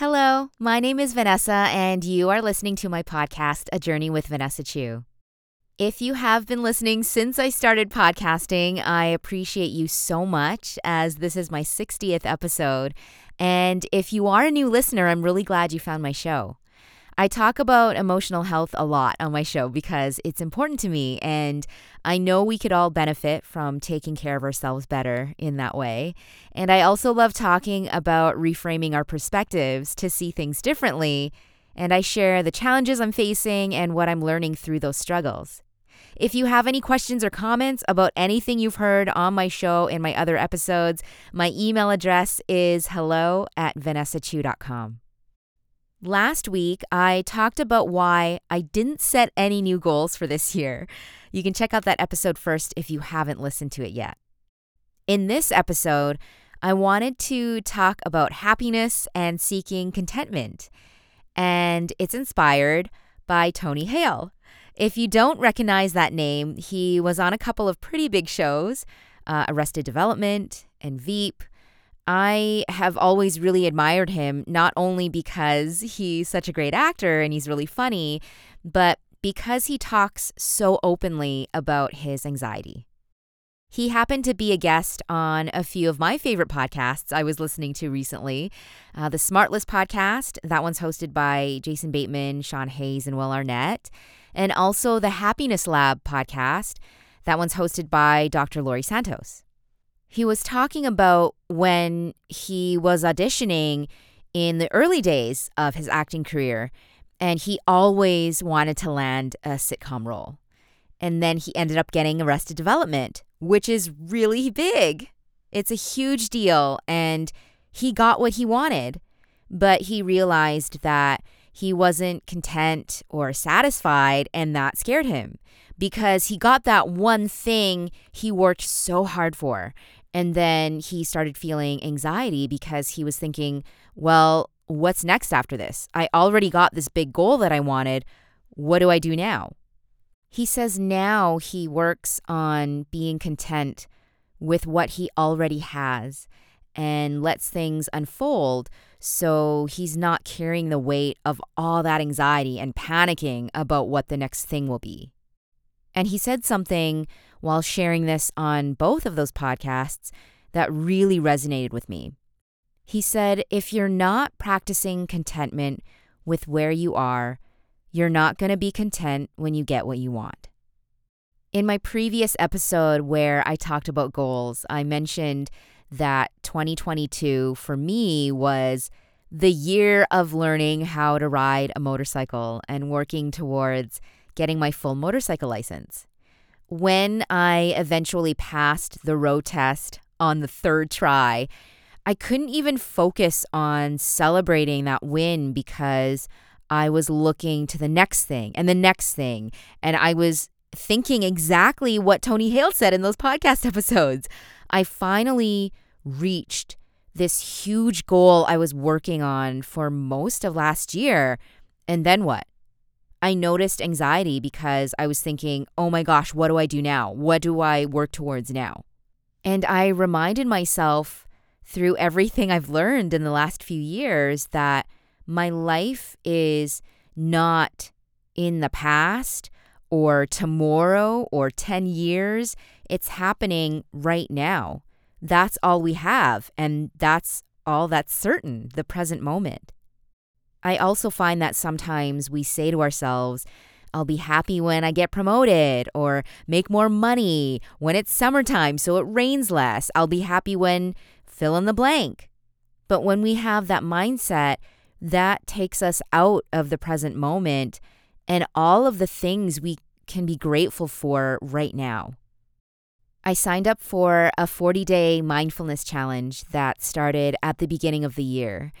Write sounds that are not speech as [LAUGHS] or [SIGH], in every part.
Hello, my name is Vanessa, and you are listening to my podcast, A Journey with Vanessa Chu. If you have been listening since I started podcasting, I appreciate you so much as this is my 60th episode. And if you are a new listener, I'm really glad you found my show. I talk about emotional health a lot on my show because it's important to me, and I know we could all benefit from taking care of ourselves better in that way. And I also love talking about reframing our perspectives to see things differently, and I share the challenges I'm facing and what I'm learning through those struggles. If you have any questions or comments about anything you've heard on my show and my other episodes, my email address is hello at vanessachu.com. Last week, I talked about why I didn't set any new goals for this year. You can check out that episode first if you haven't listened to it yet. In this episode, I wanted to talk about happiness and seeking contentment, and it's inspired by Tony Hale. If you don't recognize that name, he was on a couple of pretty big shows uh, Arrested Development and Veep. I have always really admired him, not only because he's such a great actor and he's really funny, but because he talks so openly about his anxiety. He happened to be a guest on a few of my favorite podcasts I was listening to recently. Uh, the Smartless podcast, that one's hosted by Jason Bateman, Sean Hayes, and Will Arnett. And also the Happiness Lab podcast, that one's hosted by Dr. Laurie Santos. He was talking about when he was auditioning in the early days of his acting career, and he always wanted to land a sitcom role. And then he ended up getting Arrested Development, which is really big. It's a huge deal, and he got what he wanted, but he realized that he wasn't content or satisfied, and that scared him because he got that one thing he worked so hard for. And then he started feeling anxiety because he was thinking, well, what's next after this? I already got this big goal that I wanted. What do I do now? He says now he works on being content with what he already has and lets things unfold so he's not carrying the weight of all that anxiety and panicking about what the next thing will be. And he said something while sharing this on both of those podcasts that really resonated with me. He said, If you're not practicing contentment with where you are, you're not going to be content when you get what you want. In my previous episode, where I talked about goals, I mentioned that 2022 for me was the year of learning how to ride a motorcycle and working towards getting my full motorcycle license when I eventually passed the row test on the third try, I couldn't even focus on celebrating that win because I was looking to the next thing and the next thing. And I was thinking exactly what Tony Hale said in those podcast [LAUGHS] episodes. I finally reached this huge goal I was working on for most of last year. And then what? I noticed anxiety because I was thinking, oh my gosh, what do I do now? What do I work towards now? And I reminded myself through everything I've learned in the last few years that my life is not in the past or tomorrow or 10 years. It's happening right now. That's all we have. And that's all that's certain, the present moment. I also find that sometimes we say to ourselves, I'll be happy when I get promoted or make more money when it's summertime so it rains less. I'll be happy when fill in the blank. But when we have that mindset, that takes us out of the present moment and all of the things we can be grateful for right now. I signed up for a 40 day mindfulness challenge that started at the beginning of the year.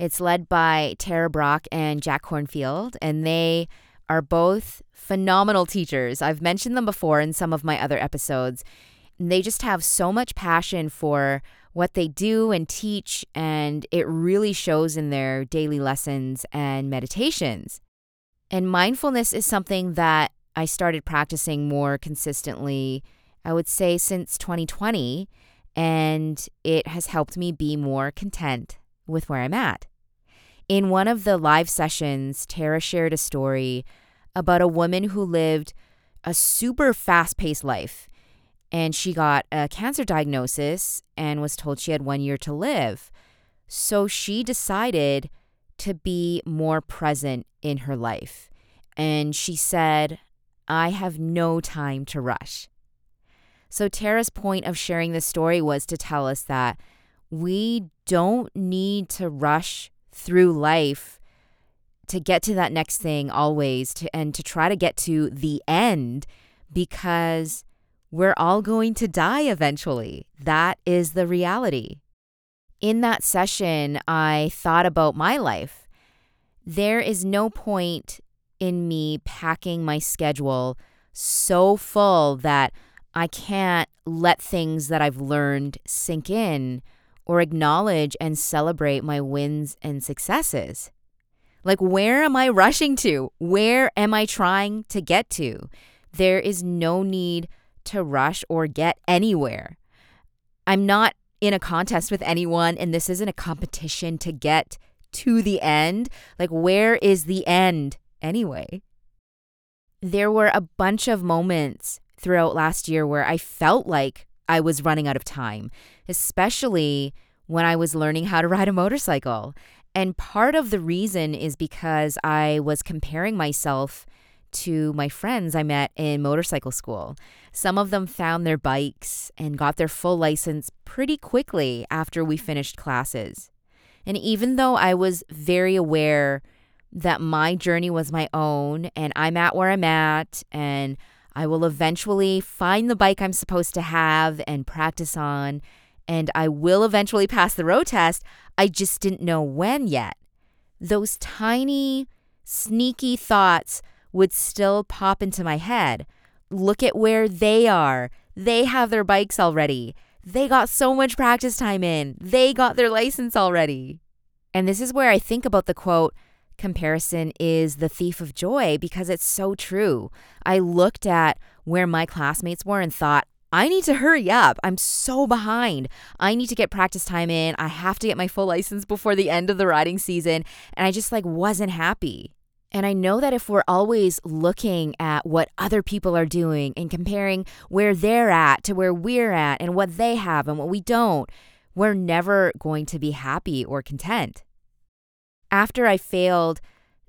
It's led by Tara Brach and Jack Kornfield, and they are both phenomenal teachers. I've mentioned them before in some of my other episodes. They just have so much passion for what they do and teach, and it really shows in their daily lessons and meditations. And mindfulness is something that I started practicing more consistently, I would say, since 2020, and it has helped me be more content with where I'm at. In one of the live sessions, Tara shared a story about a woman who lived a super fast paced life. And she got a cancer diagnosis and was told she had one year to live. So she decided to be more present in her life. And she said, I have no time to rush. So Tara's point of sharing this story was to tell us that we don't need to rush through life to get to that next thing always to and to try to get to the end because we're all going to die eventually. That is the reality. In that session, I thought about my life. There is no point in me packing my schedule so full that I can't let things that I've learned sink in or acknowledge and celebrate my wins and successes. Like, where am I rushing to? Where am I trying to get to? There is no need to rush or get anywhere. I'm not in a contest with anyone, and this isn't a competition to get to the end. Like, where is the end anyway? There were a bunch of moments throughout last year where I felt like I was running out of time, especially when I was learning how to ride a motorcycle. And part of the reason is because I was comparing myself to my friends I met in motorcycle school. Some of them found their bikes and got their full license pretty quickly after we finished classes. And even though I was very aware that my journey was my own and I'm at where I'm at and I will eventually find the bike I'm supposed to have and practice on and I will eventually pass the road test. I just didn't know when yet. Those tiny, sneaky thoughts would still pop into my head. Look at where they are. They have their bikes already. They got so much practice time in. They got their license already. And this is where I think about the quote comparison is the thief of joy because it's so true. I looked at where my classmates were and thought, I need to hurry up. I'm so behind. I need to get practice time in. I have to get my full license before the end of the riding season. And I just like wasn't happy. And I know that if we're always looking at what other people are doing and comparing where they're at to where we're at and what they have and what we don't, we're never going to be happy or content. After I failed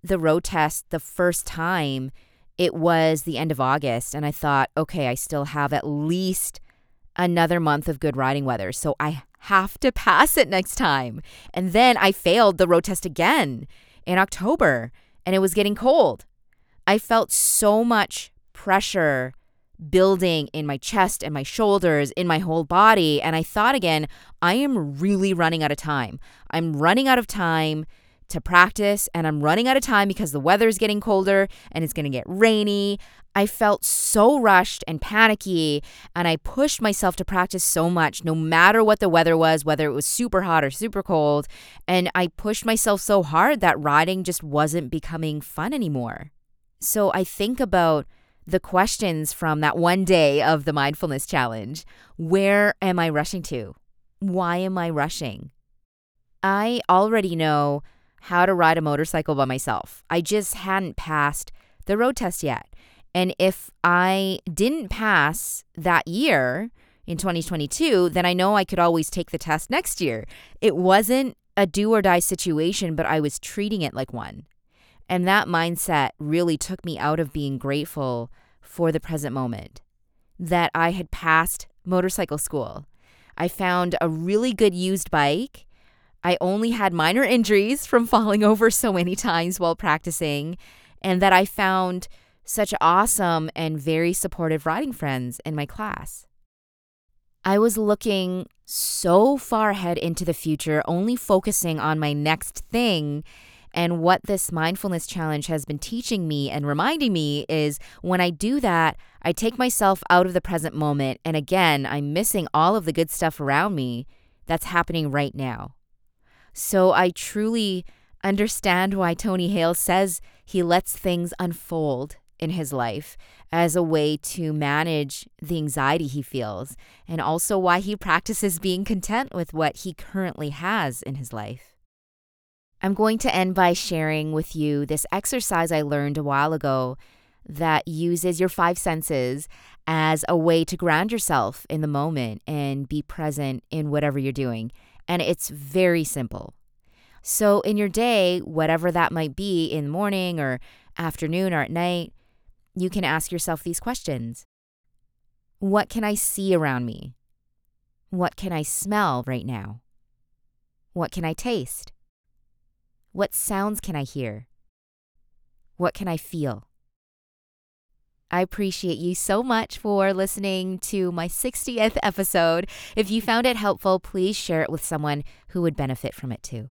the road test the first time, it was the end of August, and I thought, okay, I still have at least another month of good riding weather. So I have to pass it next time. And then I failed the road test again in October, and it was getting cold. I felt so much pressure building in my chest and my shoulders, in my whole body. And I thought again, I am really running out of time. I'm running out of time to practice and I'm running out of time because the weather is getting colder and it's going to get rainy. I felt so rushed and panicky, and I pushed myself to practice so much, no matter what the weather was, whether it was super hot or super cold. And I pushed myself so hard that riding just wasn't becoming fun anymore. So I think about the questions from that one day of the mindfulness challenge Where am I rushing to? Why am I rushing? I already know how to ride a motorcycle by myself. I just hadn't passed the road test yet. And if I didn't pass that year in 2022, then I know I could always take the test next year. It wasn't a do or die situation, but I was treating it like one. And that mindset really took me out of being grateful for the present moment that I had passed motorcycle school. I found a really good used bike I only had minor injuries from [LAUGHS] falling over so many times while practicing, and that I found such awesome and very supportive riding friends in my class. I was looking so far ahead into the future, only focusing on my next thing. And what this mindfulness challenge has been teaching me and reminding me is when I do that, I take myself out of the present moment. And again, I'm missing all of the good stuff around me that's happening right now. So I truly understand why Tony Hale says he lets things unfold in his life as a way to manage the anxiety he feels, and also why he practices being content with what he currently has in his life. I'm going to end by sharing with you this exercise I learned a while ago that uses your five senses as a way to ground yourself in the moment and be present in whatever you're doing. And it's very simple. So, in your day, whatever that might be in the morning or afternoon or at night, you can ask yourself these questions What can I see around me? What can I smell right now? What can I taste? What sounds can I hear? What can I feel? I appreciate you so much for listening to my 60th episode. If you found it helpful, please share it with someone who would benefit from it too.